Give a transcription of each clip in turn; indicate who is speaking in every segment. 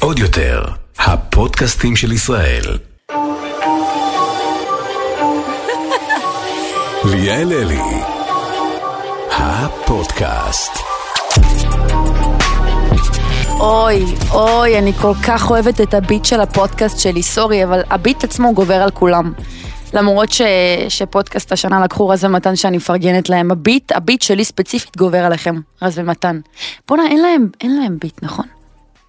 Speaker 1: עוד יותר, הפודקאסטים של ישראל. ליאל אלי, הפודקאסט.
Speaker 2: אוי, אוי, אני כל כך אוהבת את הביט של הפודקאסט שלי, סורי, אבל הביט עצמו גובר על כולם. למרות ש, שפודקאסט השנה לקחו רז ומתן שאני מפרגנת להם, הביט, הביט שלי ספציפית גובר עליכם, רז ומתן. בואנה, אין להם, אין להם ביט, נכון?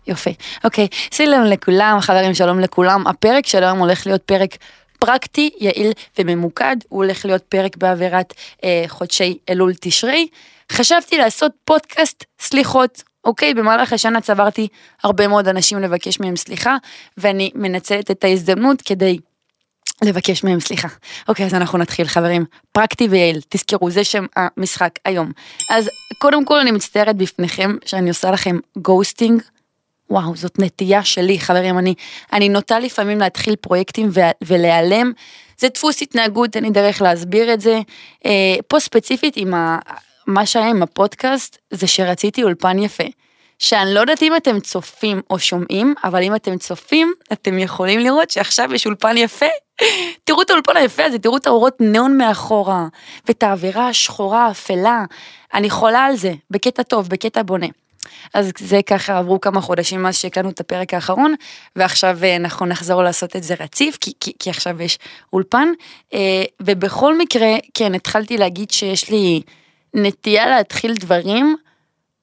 Speaker 2: יופי. אוקיי, שלום לכולם, חברים, שלום לכולם. הפרק של היום הולך להיות פרק פרקטי, יעיל וממוקד. הוא הולך להיות פרק בעבירת אה, חודשי אלול תשרי. חשבתי לעשות פודקאסט סליחות. אוקיי, במהלך השנה צברתי הרבה מאוד אנשים לבקש מהם סליחה, ואני מנצלת את ההזדמנות כדי לבקש מהם סליחה. אוקיי, אז אנחנו נתחיל חברים. פרקטי ויעיל, תזכרו, זה שם המשחק היום. אז קודם כל אני מצטערת בפניכם שאני עושה לכם ghosting. וואו, זאת נטייה שלי, חברים, אני, אני נוטה לפעמים להתחיל פרויקטים ולהיעלם. זה דפוס התנהגות, אין לי דרך להסביר את זה. אה, פה ספציפית עם ה, מה שהיה עם הפודקאסט, זה שרציתי אולפן יפה. שאני לא יודעת אם אתם צופים או שומעים, אבל אם אתם צופים, אתם יכולים לראות שעכשיו יש אולפן יפה. תראו את האולפן היפה הזה, תראו את האורות ניאון מאחורה, ואת האווירה השחורה האפלה. אני חולה על זה, בקטע טוב, בקטע בונה. אז זה ככה עברו כמה חודשים מאז שהקלטנו את הפרק האחרון, ועכשיו אה, אנחנו נחזור לעשות את זה רציף, כי, כי, כי עכשיו יש אולפן. אה, ובכל מקרה, כן, התחלתי להגיד שיש לי נטייה להתחיל דברים,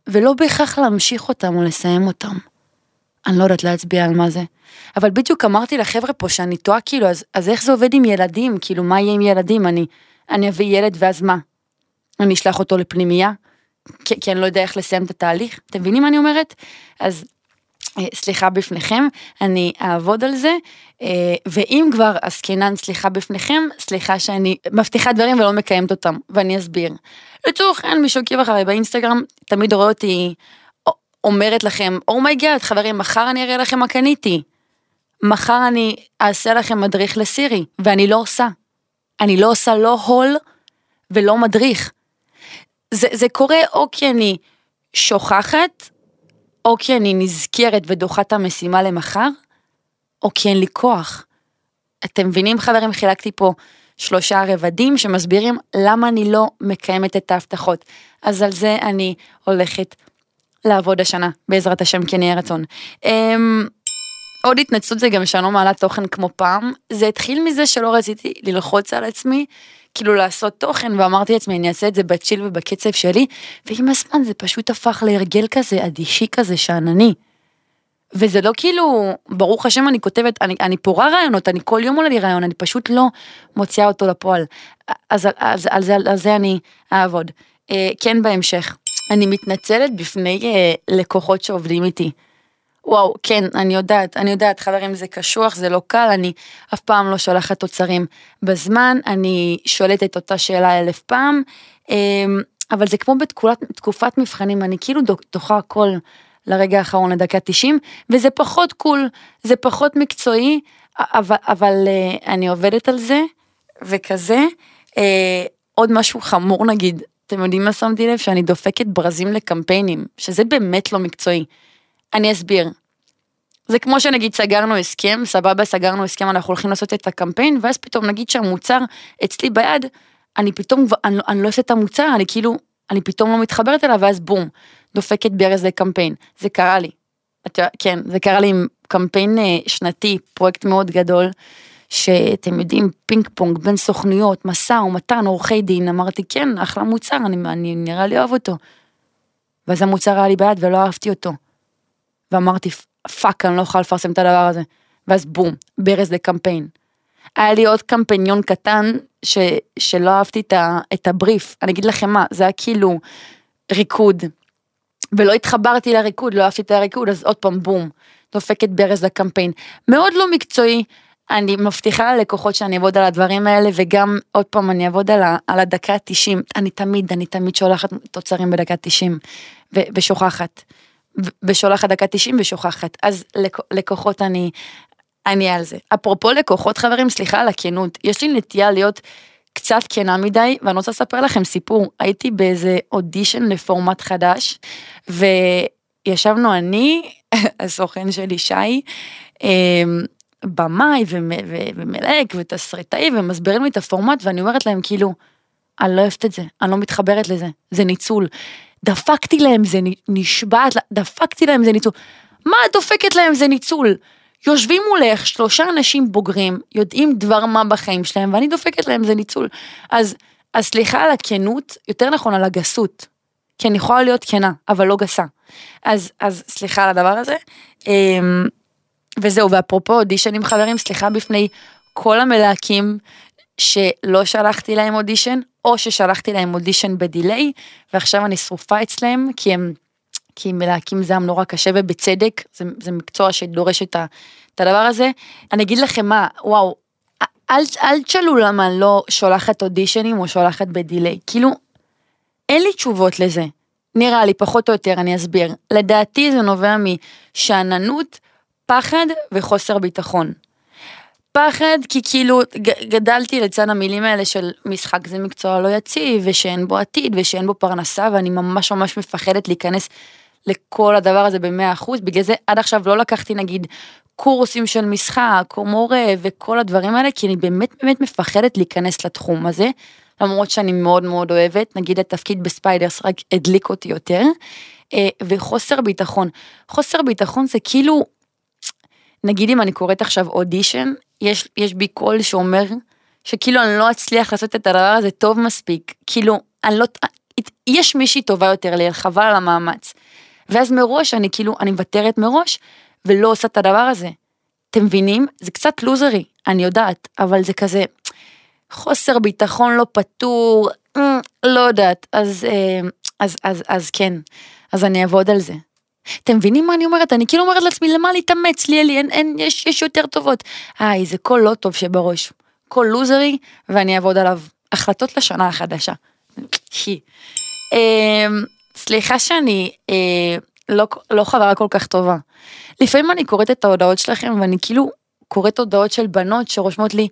Speaker 2: ולא בהכרח להמשיך אותם או לסיים אותם. אני לא יודעת להצביע על מה זה. אבל בדיוק אמרתי לחבר'ה פה שאני טועה כאילו, אז, אז איך זה עובד עם ילדים? כאילו, מה יהיה עם ילדים? אני, אני אביא ילד ואז מה? אני אשלח אותו לפנימייה? כי, כי אני לא יודע איך לסיים את התהליך. אתם מבינים מה אני אומרת? אז אה, סליחה בפניכם, אני אעבוד על זה, אה, ואם כבר עסקינן סליחה בפניכם, סליחה שאני מבטיחה דברים ולא מקיימת אותם, ואני אסביר. לצורך העניין, מי שעוקב אחריי באינסטגרם, תמיד רואה אותי אומרת לכם, oh my God, חברים, מחר אני אראה לכם מה קניתי. מחר אני אעשה לכם מדריך לסירי, ואני לא עושה. אני לא עושה לא haul ולא מדריך. זה, זה קורה או כי אני שוכחת, או כי אני נזכרת ודוחה את המשימה למחר, או כי אין לי כוח. אתם מבינים חברים, חילקתי פה שלושה רבדים שמסבירים למה אני לא מקיימת את ההבטחות. אז על זה אני הולכת לעבוד השנה, בעזרת השם כן יהיה רצון. Um, עוד התנצלות זה גם שאני לא מעלה תוכן כמו פעם, זה התחיל מזה שלא רציתי ללחוץ על עצמי, כאילו לעשות תוכן, ואמרתי לעצמי אני אעשה את זה בצ'יל ובקצב שלי, ועם הזמן זה פשוט הפך להרגל כזה אדישי כזה שאנני. וזה לא כאילו, ברוך השם אני כותבת, אני, אני פורה רעיונות, אני כל יום עולה לי רעיון, אני פשוט לא מוציאה אותו לפועל. אז על, על, על, זה, על זה אני אעבוד. אה, כן בהמשך. אני מתנצלת בפני אה, לקוחות שעובדים איתי. וואו, כן, אני יודעת, אני יודעת, חברים, זה קשוח, זה לא קל, אני אף פעם לא שולחת תוצרים בזמן, אני שואלת את אותה שאלה אלף פעם, אה, אבל זה כמו בתקופת מבחנים, אני כאילו דוחה הכל לרגע האחרון לדקה 90, וזה פחות קול, זה פחות מקצועי, אבל, אבל אה, אני עובדת על זה, וכזה. אה, עוד משהו חמור נגיד, אתם יודעים מה שמתי לב? שאני דופקת ברזים לקמפיינים, שזה באמת לא מקצועי. אני אסביר. זה כמו שנגיד סגרנו הסכם, סבבה סגרנו הסכם, אנחנו הולכים לעשות את הקמפיין, ואז פתאום נגיד שהמוצר אצלי ביד, אני פתאום, אני, אני לא עושה את המוצר, אני כאילו, אני פתאום לא מתחברת אליו, ואז בום, דופקת ברז לקמפיין. זה קרה לי. את, כן, זה קרה לי עם קמפיין אה, שנתי, פרויקט מאוד גדול, שאתם יודעים, פינג פונג בין סוכנויות, משא ומתן, עורכי דין, אמרתי כן, אחלה מוצר, אני, אני נראה לי אוהב אותו. ואז המוצר היה לי ביד ולא אהבתי אותו. ואמרתי, fuck, אני לא יכולה לפרסם את הדבר הזה. ואז בום, ברז לקמפיין. היה לי עוד קמפיינון קטן ש, שלא אהבתי את, ה, את הבריף. אני אגיד לכם מה, זה היה כאילו ריקוד. ולא התחברתי לריקוד, לא אהבתי את הריקוד, אז עוד פעם בום, דופקת ברז לקמפיין. מאוד לא מקצועי, אני מבטיחה ללקוחות שאני אעבוד על הדברים האלה, וגם עוד פעם אני אעבוד על, על הדקה ה-90, אני תמיד, אני תמיד שולחת תוצרים בדקה 90, ו, ושוכחת. ושולחת דקה 90 ושוכחת. אז לק, לקוחות אני, אני על זה. אפרופו לקוחות חברים, סליחה על הכנות, יש לי נטייה להיות קצת כנה מדי, ואני רוצה לספר לכם סיפור. הייתי באיזה אודישן לפורמט חדש, ו... ישבנו אני, הסוכן שלי שי, אמ, במאי ומלהק ותסריטאי ומסבירים לי את הפורמט ואני אומרת להם כאילו, אני לא אוהבת את זה, אני לא מתחברת לזה, זה ניצול. דפקתי להם זה נשבעת, דפקתי להם זה ניצול. מה את דופקת להם זה ניצול? יושבים מולך שלושה אנשים בוגרים, יודעים דבר מה בחיים שלהם ואני דופקת להם זה ניצול. אז, אז סליחה על הכנות, יותר נכון על הגסות. כי אני יכולה להיות כנה, אבל לא גסה. אז, אז סליחה על הדבר הזה. וזהו, ואפרופו אודישנים חברים, סליחה בפני כל המלהקים שלא שלחתי להם אודישן, או ששלחתי להם אודישן בדיליי, ועכשיו אני שרופה אצלם, כי הם, כי מלהקים זעם נורא קשה ובצדק, זה, זה מקצוע שדורש את, ה, את הדבר הזה. אני אגיד לכם מה, וואו, אל, אל תשאלו למה לא שולחת אודישנים או שולחת בדיליי, כאילו, אין לי תשובות לזה. נראה לי, פחות או יותר, אני אסביר. לדעתי זה נובע משאננות, פחד וחוסר ביטחון. פחד כי כאילו גדלתי לצד המילים האלה של משחק זה מקצוע לא יציב ושאין בו עתיד ושאין בו פרנסה ואני ממש ממש מפחדת להיכנס לכל הדבר הזה במאה אחוז. בגלל זה עד עכשיו לא לקחתי נגיד קורסים של משחק או מורה וכל הדברים האלה כי אני באמת באמת מפחדת להיכנס לתחום הזה למרות שאני מאוד מאוד אוהבת. נגיד התפקיד בספיידרס רק הדליק אותי יותר. אה, וחוסר ביטחון. חוסר ביטחון זה כאילו נגיד אם אני קוראת עכשיו אודישן, יש, יש בי קול שאומר שכאילו אני לא אצליח לעשות את הדבר הזה טוב מספיק, כאילו אני לא, יש מישהי טובה יותר לי, חבל על המאמץ. ואז מראש אני כאילו, אני מוותרת מראש ולא עושה את הדבר הזה. אתם מבינים? זה קצת לוזרי, אני יודעת, אבל זה כזה חוסר ביטחון לא פתור, אה, לא יודעת, אז, אה, אז, אז, אז כן, אז אני אעבוד על זה. אתם מבינים מה אני אומרת? אני כאילו אומרת לעצמי, למה להתאמץ לי, אלי, אין, אין, יש, יש יותר טובות. היי, זה קול לא טוב שבראש. קול לוזרי, ואני אעבוד עליו. החלטות לשנה החדשה. אמ, סליחה שאני אה, לא, לא חברה כל כך טובה. לפעמים אני קוראת את ההודעות שלכם ואני כאילו קוראת הודעות של בנות שרושמות לי,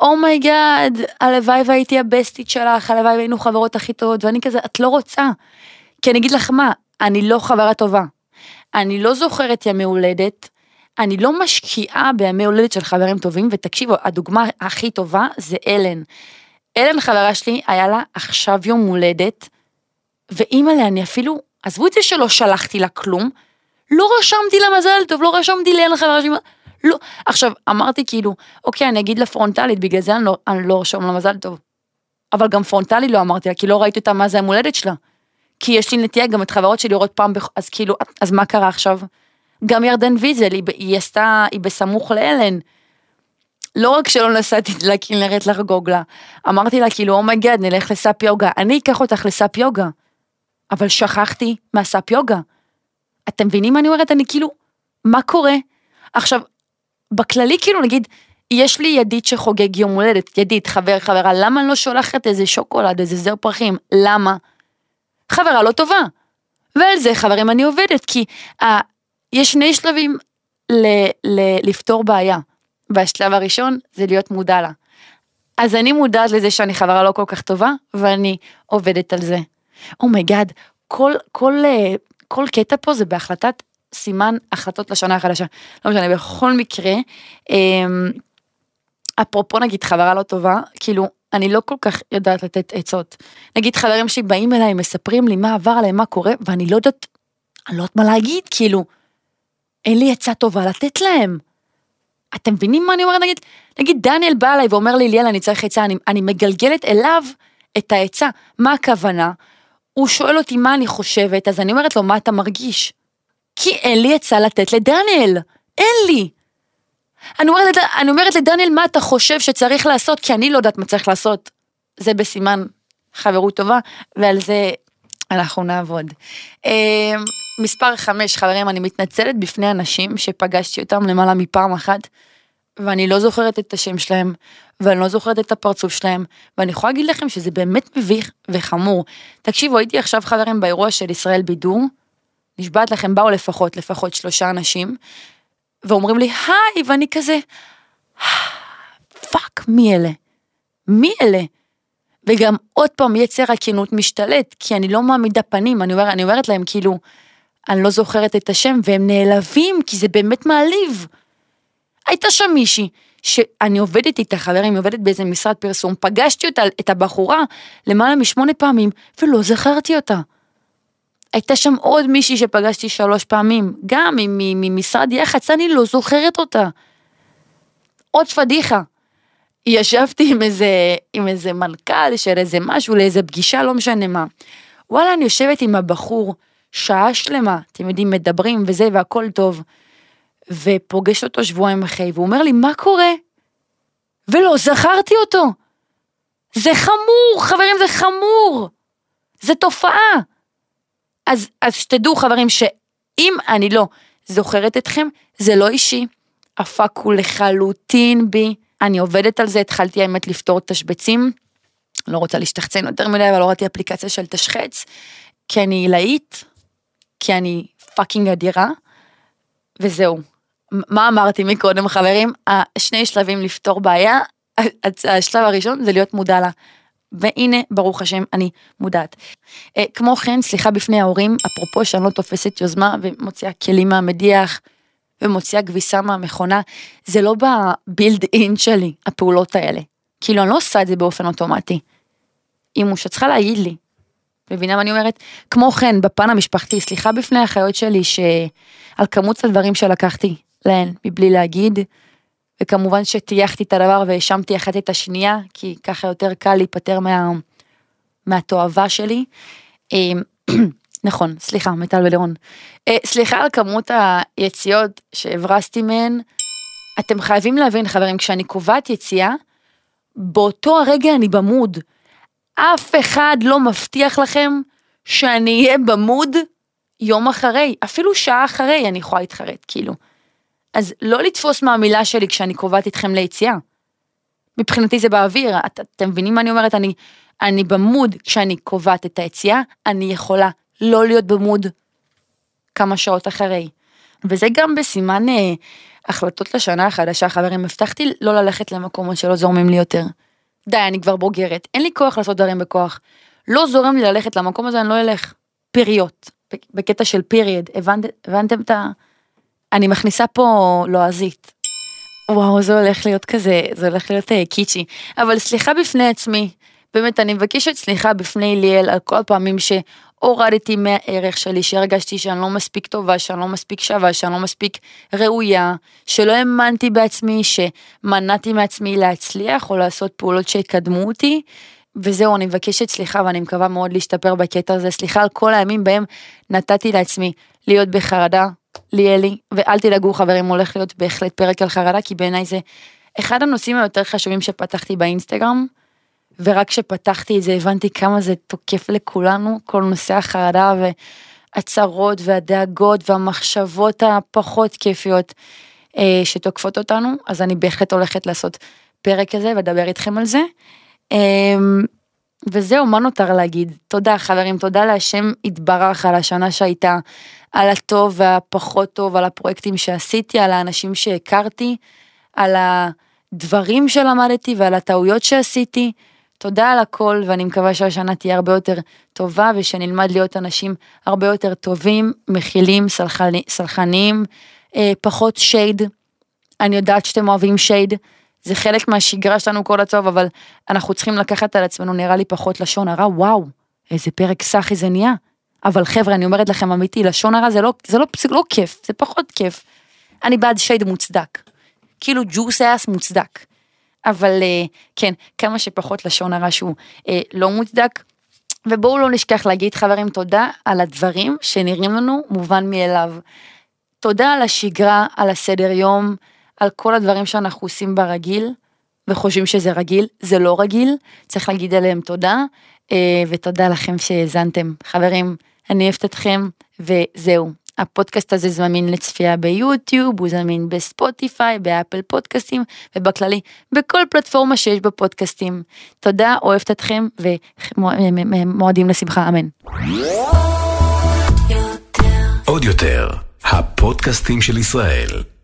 Speaker 2: oh my God, הלוואי והייתי הבסטית שלך, הלוואי והיינו חברות הכי טובות, ואני כזה, את לא רוצה. כי אני אגיד לך מה, אני לא חברה טובה. אני לא זוכרת ימי הולדת, אני לא משקיעה בימי הולדת של חברים טובים, ותקשיבו, הדוגמה הכי טובה זה אלן. אלן חברה שלי, היה לה עכשיו יום הולדת, ואימא'לה, אני אפילו, עזבו את זה שלא שלחתי לה כלום, לא רשמתי לה מזל טוב, לא רשמתי לאלן חברה שלי, לא, עכשיו, אמרתי כאילו, אוקיי, אני אגיד לה פרונטלית, בגלל זה אני לא, אני לא לה מזל טוב. אבל גם פרונטלי לא אמרתי לה, כי לא ראיתי אותה מה זה יום הולדת שלה. כי יש לי נטייה גם את חברות שלי לראות פעם, בח... אז כאילו, אז מה קרה עכשיו? גם ירדן ויזל, היא, היא עשתה, היא בסמוך לאלן. לא רק שלא נסעתי לכנרת לחגוג לה, אמרתי לה כאילו, אומייגד, נלך לסאפ יוגה, אני אקח אותך לסאפ יוגה. אבל שכחתי מהסאפ יוגה. אתם מבינים מה אני אומרת? אני כאילו, מה קורה? עכשיו, בכללי כאילו נגיד, יש לי ידיד שחוגג יום הולדת, ידיד, חבר, חברה, למה אני לא שולחת איזה שוקולד, איזה זר פרחים? למה? חברה לא טובה. ועל זה חברים אני עובדת, כי אה, יש שני שלבים ל- ל- לפתור בעיה. והשלב הראשון זה להיות מודע לה. אז אני מודעת לזה שאני חברה לא כל כך טובה, ואני עובדת על זה. oh my God, כל, כל, אה, כל קטע פה זה בהחלטת סימן החלטות לשנה החדשה. לא משנה, בכל מקרה, אמ, אפרופו נגיד חברה לא טובה, כאילו, אני לא כל כך יודעת לתת עצות. נגיד חברים שבאים אליי, מספרים לי מה עבר עליהם, מה קורה, ואני לא יודעת, אני לא יודעת מה להגיד, כאילו, אין לי עצה טובה לתת להם. אתם מבינים מה אני אומרת? נגיד, נגיד דניאל בא אליי ואומר לי, ליאל, אני צריך עצה, אני, אני מגלגלת אליו את העצה. מה הכוונה? הוא שואל אותי מה אני חושבת, אז אני אומרת לו, מה אתה מרגיש? כי אין לי עצה לתת לדניאל, אין לי. אני אומרת, אני אומרת לדניאל, מה אתה חושב שצריך לעשות? כי אני לא יודעת מה צריך לעשות. זה בסימן חברות טובה, ועל זה אנחנו נעבוד. אה, מספר חמש, חברים, אני מתנצלת בפני אנשים שפגשתי אותם למעלה מפעם אחת, ואני לא זוכרת את השם שלהם, ואני לא זוכרת את הפרצוף שלהם, ואני יכולה להגיד לכם שזה באמת מביך וחמור. תקשיבו, הייתי עכשיו חברים באירוע של ישראל בידור, נשבעת לכם, באו לפחות, לפחות שלושה אנשים, ואומרים לי, היי, ואני כזה, fuck, מי אלה? מי אלה? וגם עוד פעם יצר הכנות משתלט, כי אני לא מעמידה פנים, אני, אומר, אני אומרת להם כאילו, אני לא זוכרת את השם, והם נעלבים, כי זה באמת מעליב. הייתה שם מישהי, שאני עובדת איתה, חברים, עובדת באיזה משרד פרסום, פגשתי אותה, את הבחורה, למעלה משמונה פעמים, ולא זכרתי אותה. הייתה שם עוד מישהי שפגשתי שלוש פעמים, גם ממשרד יח"צ, אני לא זוכרת אותה. עוד פדיחה. ישבתי עם איזה, עם איזה מנכ"ל של איזה משהו לאיזה פגישה, לא משנה מה. וואלה, אני יושבת עם הבחור שעה שלמה, אתם יודעים, מדברים וזה והכל טוב. ופוגש אותו שבועיים אחרי, והוא אומר לי, מה קורה? ולא זכרתי אותו. זה חמור, חברים, זה חמור. זה תופעה. אז, אז שתדעו, חברים, שאם אני לא זוכרת אתכם, זה לא אישי. הפאק הוא לחלוטין בי. אני עובדת על זה, התחלתי האמת לפתור תשבצים. לא רוצה להשתחצן יותר מדי, אבל הורדתי אפליקציה של תשחץ, כי אני עילאית, כי אני fucking אדירה, וזהו. מה אמרתי מקודם חברים? השני שלבים לפתור בעיה, השלב הראשון זה להיות מודע לה. והנה, ברוך השם, אני מודעת. אה, כמו כן, סליחה בפני ההורים, אפרופו שאני לא תופסת יוזמה ומוציאה כלים מהמדיח ומוציאה כביסה מהמכונה, זה לא בבילד אין שלי, הפעולות האלה. כאילו, אני לא עושה את זה באופן אוטומטי. אימא שצריכה להגיד לי. מבינה מה אני אומרת? כמו כן, בפן המשפחתי, סליחה בפני האחיות שלי שעל כמות הדברים שלקחתי להן מבלי להגיד, וכמובן שטייחתי את הדבר והאשמתי אחת את השנייה, כי ככה יותר קל להיפטר מה... מהתועבה שלי. אמ, נכון, סליחה, מטל ולירון. אה, סליחה על כמות היציאות שהברסתי מהן. אתם חייבים להבין, חברים, כשאני קובעת יציאה, באותו הרגע אני במוד. אף אחד לא מבטיח לכם שאני אהיה במוד יום אחרי, אפילו שעה אחרי אני יכולה להתחרט, כאילו. אז לא לתפוס מהמילה שלי כשאני קובעת איתכם ליציאה. מבחינתי זה באוויר, את, אתם מבינים מה אני אומרת? אני, אני במוד כשאני קובעת את היציאה, אני יכולה לא להיות במוד כמה שעות אחרי. וזה גם בסימן אה, החלטות לשנה החדשה, חברים, הבטחתי לא ללכת למקומות שלא זורמים לי יותר. די, אני כבר בוגרת, אין לי כוח לעשות דברים בכוח. לא זורם לי ללכת למקום הזה, אני לא אלך. פיריות, בקטע של פיריד, הבנת, הבנתם את ה... אני מכניסה פה לועזית. וואו, זה הולך להיות כזה, זה הולך להיות uh, קיצ'י. אבל סליחה בפני עצמי, באמת, אני מבקשת סליחה בפני ליאל על כל הפעמים שהורדתי מהערך שלי, שהרגשתי שאני לא מספיק טובה, שאני לא מספיק שווה, שאני לא מספיק ראויה, שלא האמנתי בעצמי, שמנעתי מעצמי להצליח או לעשות פעולות שיקדמו אותי. וזהו, אני מבקשת סליחה ואני מקווה מאוד להשתפר בקטע הזה. סליחה על כל הימים בהם נתתי לעצמי להיות בחרדה, ליאלי, ואל תדאגו חברים, הולך להיות בהחלט פרק על חרדה, כי בעיניי זה אחד הנושאים היותר חשובים שפתחתי באינסטגרם, ורק כשפתחתי את זה הבנתי כמה זה תוקף לכולנו, כל נושא החרדה והצרות והדאגות והמחשבות הפחות כיפיות אה, שתוקפות אותנו, אז אני בהחלט הולכת לעשות פרק כזה ולדבר איתכם על זה. אה, וזהו, מה נותר להגיד? תודה חברים, תודה להשם יתברך על השנה שהייתה, על הטוב והפחות טוב, על הפרויקטים שעשיתי, על האנשים שהכרתי, על הדברים שלמדתי ועל הטעויות שעשיתי. תודה על הכל ואני מקווה שהשנה תהיה הרבה יותר טובה ושנלמד להיות אנשים הרבה יותר טובים, מכילים, סלחני, סלחניים, אה, פחות שייד. אני יודעת שאתם אוהבים שייד, זה חלק מהשגרה שלנו כל הצהוב, אבל אנחנו צריכים לקחת על עצמנו נראה לי פחות לשון הרע, וואו, איזה פרק סאחי זה נהיה. אבל חבר'ה, אני אומרת לכם אמיתי, לשון הרע זה לא, זה לא, זה לא כיף, זה פחות כיף. אני בעד שייד מוצדק. כאילו ג'וס אס מוצדק. אבל אה, כן, כמה שפחות לשון הרע שהוא אה, לא מוצדק. ובואו לא נשכח להגיד חברים תודה על הדברים שנראים לנו מובן מאליו. תודה על השגרה, על הסדר יום, על כל הדברים שאנחנו עושים ברגיל, וחושבים שזה רגיל, זה לא רגיל, צריך להגיד עליהם תודה, אה, ותודה לכם שהאזנתם. חברים, אני אוהבת אתכם, וזהו. הפודקאסט הזה זמין לצפייה ביוטיוב, הוא זמין בספוטיפיי, באפל פודקאסטים, ובכללי, בכל פלטפורמה שיש בה פודקאסטים. תודה, אוהבת אתכם, ומועדים לשמחה, אמן.
Speaker 1: עוד יותר, הפודקאסטים של ישראל.